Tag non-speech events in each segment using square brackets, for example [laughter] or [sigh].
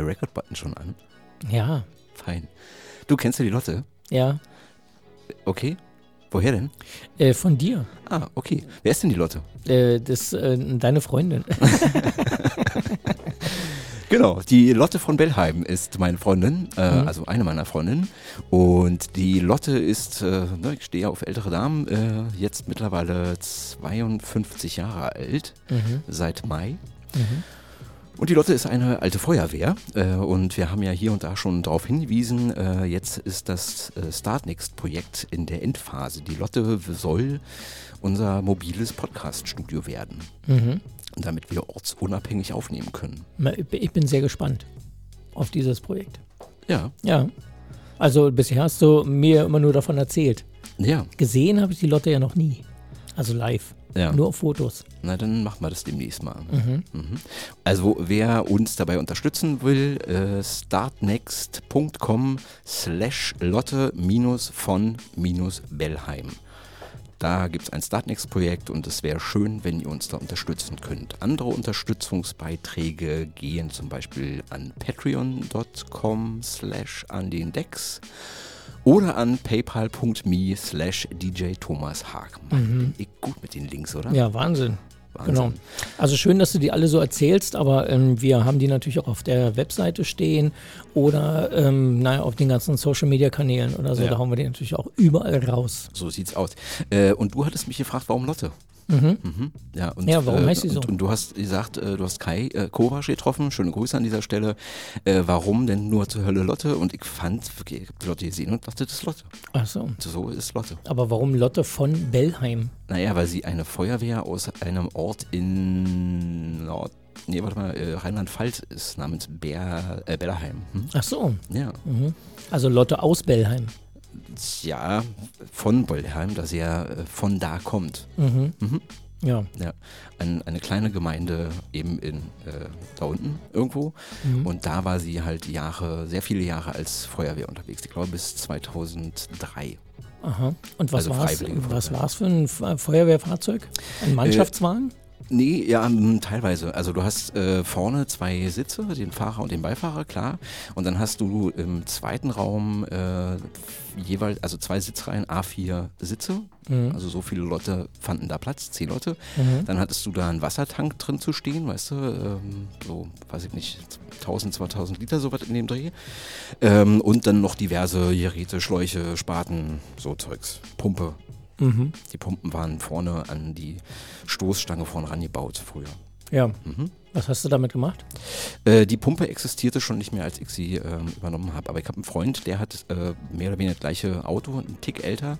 der Record-Button schon an? Ja, Fein. Du kennst ja die Lotte? ja. Okay. Woher denn? Äh, von dir. Ah, okay. Wer ist denn die Lotte? Äh, das, äh, deine Freundin. [laughs] Genau, die Lotte von Bellheim ist meine Freundin, äh, Mhm. also eine meiner Freundinnen. Und die Lotte ist, äh, ne, ich stehe auf ältere Damen, äh, jetzt mittlerweile 52 Jahre alt, Mhm. seit Mai. Mhm. Und die Lotte ist eine alte Feuerwehr äh, und wir haben ja hier und da schon darauf hingewiesen, äh, jetzt ist das äh, Startnext-Projekt in der Endphase. Die Lotte soll unser mobiles Podcast-Studio werden, Mhm. damit wir ortsunabhängig aufnehmen können. Ich bin sehr gespannt auf dieses Projekt. Ja, Ja. Also bisher hast du mir immer nur davon erzählt. ja, Gesehen habe ich die Lotte ja noch nie. Also live. ja. Nur auf Fotos. Na, dann machen wir das demnächst mal. Mhm. Mhm. Also wer uns dabei unterstützen will, äh, startnext.com slash Lotte minus von minus Bellheim. Da gibt es ein Startnext-Projekt und es wäre schön, wenn ihr uns da unterstützen könnt. Andere Unterstützungsbeiträge gehen zum Beispiel an patreon.com slash an den Decks oder an paypal.me slash DJ Thomas Haag. Mann, bin ich gut mit den Links, oder? Mhm. Ja, Wahnsinn. Wahnsinn. Genau. Also schön, dass du die alle so erzählst, aber ähm, wir haben die natürlich auch auf der Webseite stehen oder ähm, naja, auf den ganzen Social Media Kanälen oder so. Ja. Da hauen wir die natürlich auch überall raus. So sieht's aus. Äh, und du hattest mich gefragt, warum Lotte? Mhm. Mhm. Ja, und, Ja, warum äh, heißt sie so? Und, und du hast gesagt, äh, du hast Kai äh, Kovac getroffen. Schöne Grüße an dieser Stelle. Äh, warum denn nur zur Hölle Lotte? Und ich fand, ich hab die Lotte gesehen und dachte, das ist Lotte. Ach so. So ist Lotte. Aber warum Lotte von Bellheim? Naja, weil sie eine Feuerwehr aus einem Ort in Nord nee, warte mal, äh, Rheinland-Pfalz ist, namens Bär, äh, Bellerheim. Hm? Ach so. Ja. Mhm. Also Lotte aus Bellheim. Ja, von Bellheim, dass er äh, von da kommt. Mhm. Mhm. Ja. Ja, ein, eine kleine Gemeinde eben in äh, da unten irgendwo. Mhm. Und da war sie halt Jahre, sehr viele Jahre als Feuerwehr unterwegs. Ich glaube bis 2003. Aha. Und was Also war's? Freiwillige Was Feuerwehr. war's für ein Fe- Feuerwehrfahrzeug? Ein Mannschaftswagen? Nee, ja, m, teilweise. Also du hast äh, vorne zwei Sitze, den Fahrer und den Beifahrer, klar. Und dann hast du im zweiten Raum äh, jeweils, also zwei Sitzreihen, A4 Sitze. Mhm. Also so viele Leute fanden da Platz, zehn Leute. Mhm. Dann hattest du da einen Wassertank drin zu stehen, weißt du, ähm, so, weiß ich nicht, 1000, 2000 Liter, sowas in dem Dreh. Ähm, und dann noch diverse Geräte, Schläuche, Spaten, so Zeugs, Pumpe. Mhm. Die Pumpen waren vorne an die Stoßstange vorne rangebaut früher. Ja. Mhm. Was hast du damit gemacht? Äh, die Pumpe existierte schon nicht mehr, als ich sie ähm, übernommen habe. Aber ich habe einen Freund, der hat äh, mehr oder weniger das gleiche Auto, einen Tick älter.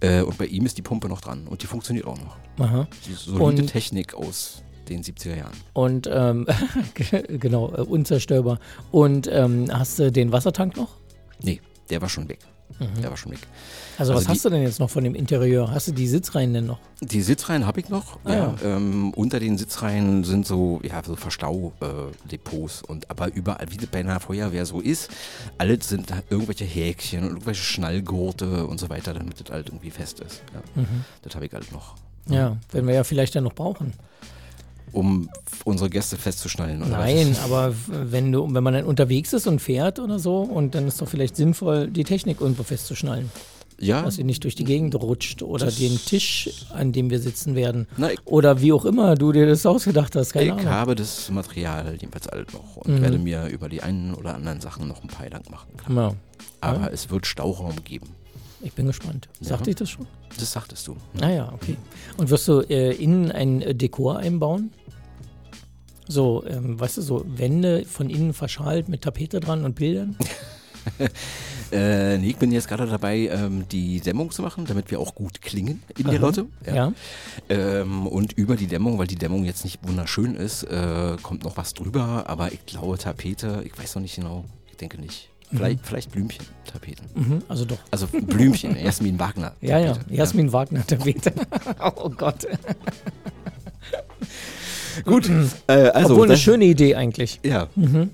Äh, und bei ihm ist die Pumpe noch dran. Und die funktioniert auch noch. Aha. Die solide Und- Technik aus den 70er Jahren. Und ähm, [laughs] genau, äh, unzerstörbar. Und ähm, hast du den Wassertank noch? Nee, der war schon weg. Mhm. Der war schon weg. Also, Also was hast du denn jetzt noch von dem Interieur? Hast du die Sitzreihen denn noch? Die Sitzreihen habe ich noch. Ah, ja. Ähm, unter den Sitzreihen sind so, ja, so Verstaudepots. und aber überall, wie das bei einer Feuerwehr so ist, alles sind da irgendwelche Häkchen und irgendwelche Schnallgurte und so weiter, damit das halt irgendwie fest ist. Ja, Mhm. das habe ich halt noch. Ja, werden wir ja vielleicht dann noch brauchen. Um unsere Gäste festzuschnallen, oder? Nein, was? aber wenn du, wenn man dann unterwegs ist und fährt oder so, und dann ist doch vielleicht sinnvoll, die Technik irgendwo festzuschnallen, Ja, dass sie nicht durch die Gegend rutscht oder Das- den Tisch, an dem wir sitzen werden. na, Oder wie auch immer du dir das ausgedacht hast, keine ich Ahnung. habe das Material jedenfalls alles noch und Mhm. werde mir über die einen oder anderen Sachen noch ein paar Gedanken machen. Ja, Aber Ja. es wird Stauraum geben. ich bin gespannt. Sagte Ja. ich das schon? Das sagtest du. Naja, okay. Und wirst du äh, innen ein Dekor einbauen? So, ähm, weißt du, so Wände von innen verschalt mit Tapete dran und Bildern? [laughs] Äh, nee, ich bin jetzt gerade dabei, ähm, die Dämmung zu machen, damit wir auch gut klingen in der Aha. Lotte. Ja. Ähm, und über die Dämmung, weil die Dämmung jetzt nicht wunderschön ist, äh, kommt noch was drüber. Aber ich glaube Tapete, ich weiß noch nicht genau, ich denke nicht. Vielleicht, vielleicht Blümchen, Tapeten. Mhm, also doch. Also Blümchen, Jasmin Wagner. [laughs] Ja, ja. Tapete. Jasmin Wagner, Tapete. [laughs] oh Gott. Gut, äh, also. Obwohl eine schöne Idee eigentlich. Ja. Mhm.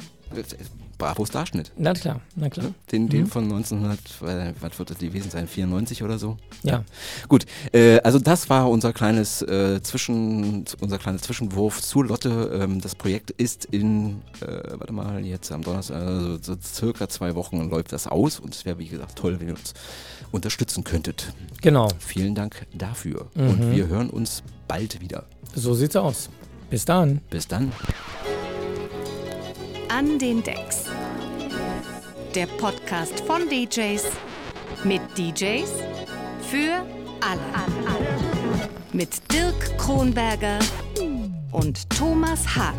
Bravo Starschnitt. Na klar, na klar. Den, den von 1900, äh, was wird das gewesen sein, 94 oder so? Ja. Gut, äh, also das war unser kleines äh, Zwischen, unser kleines Zwischenwurf zu Lotte. Ähm, das Projekt ist in, äh, warte mal, jetzt am Donnerstag, also so circa zwei Wochen läuft das aus und es wäre wie gesagt toll, wenn ihr uns unterstützen könntet. Genau. Vielen Dank dafür Mhm. und wir hören uns bald wieder. So sieht's aus. Bis dann. Bis dann. An den Decks. Der Podcast von DJs mit DJs für alle. Mit Dirk Kronberger und Thomas Haag.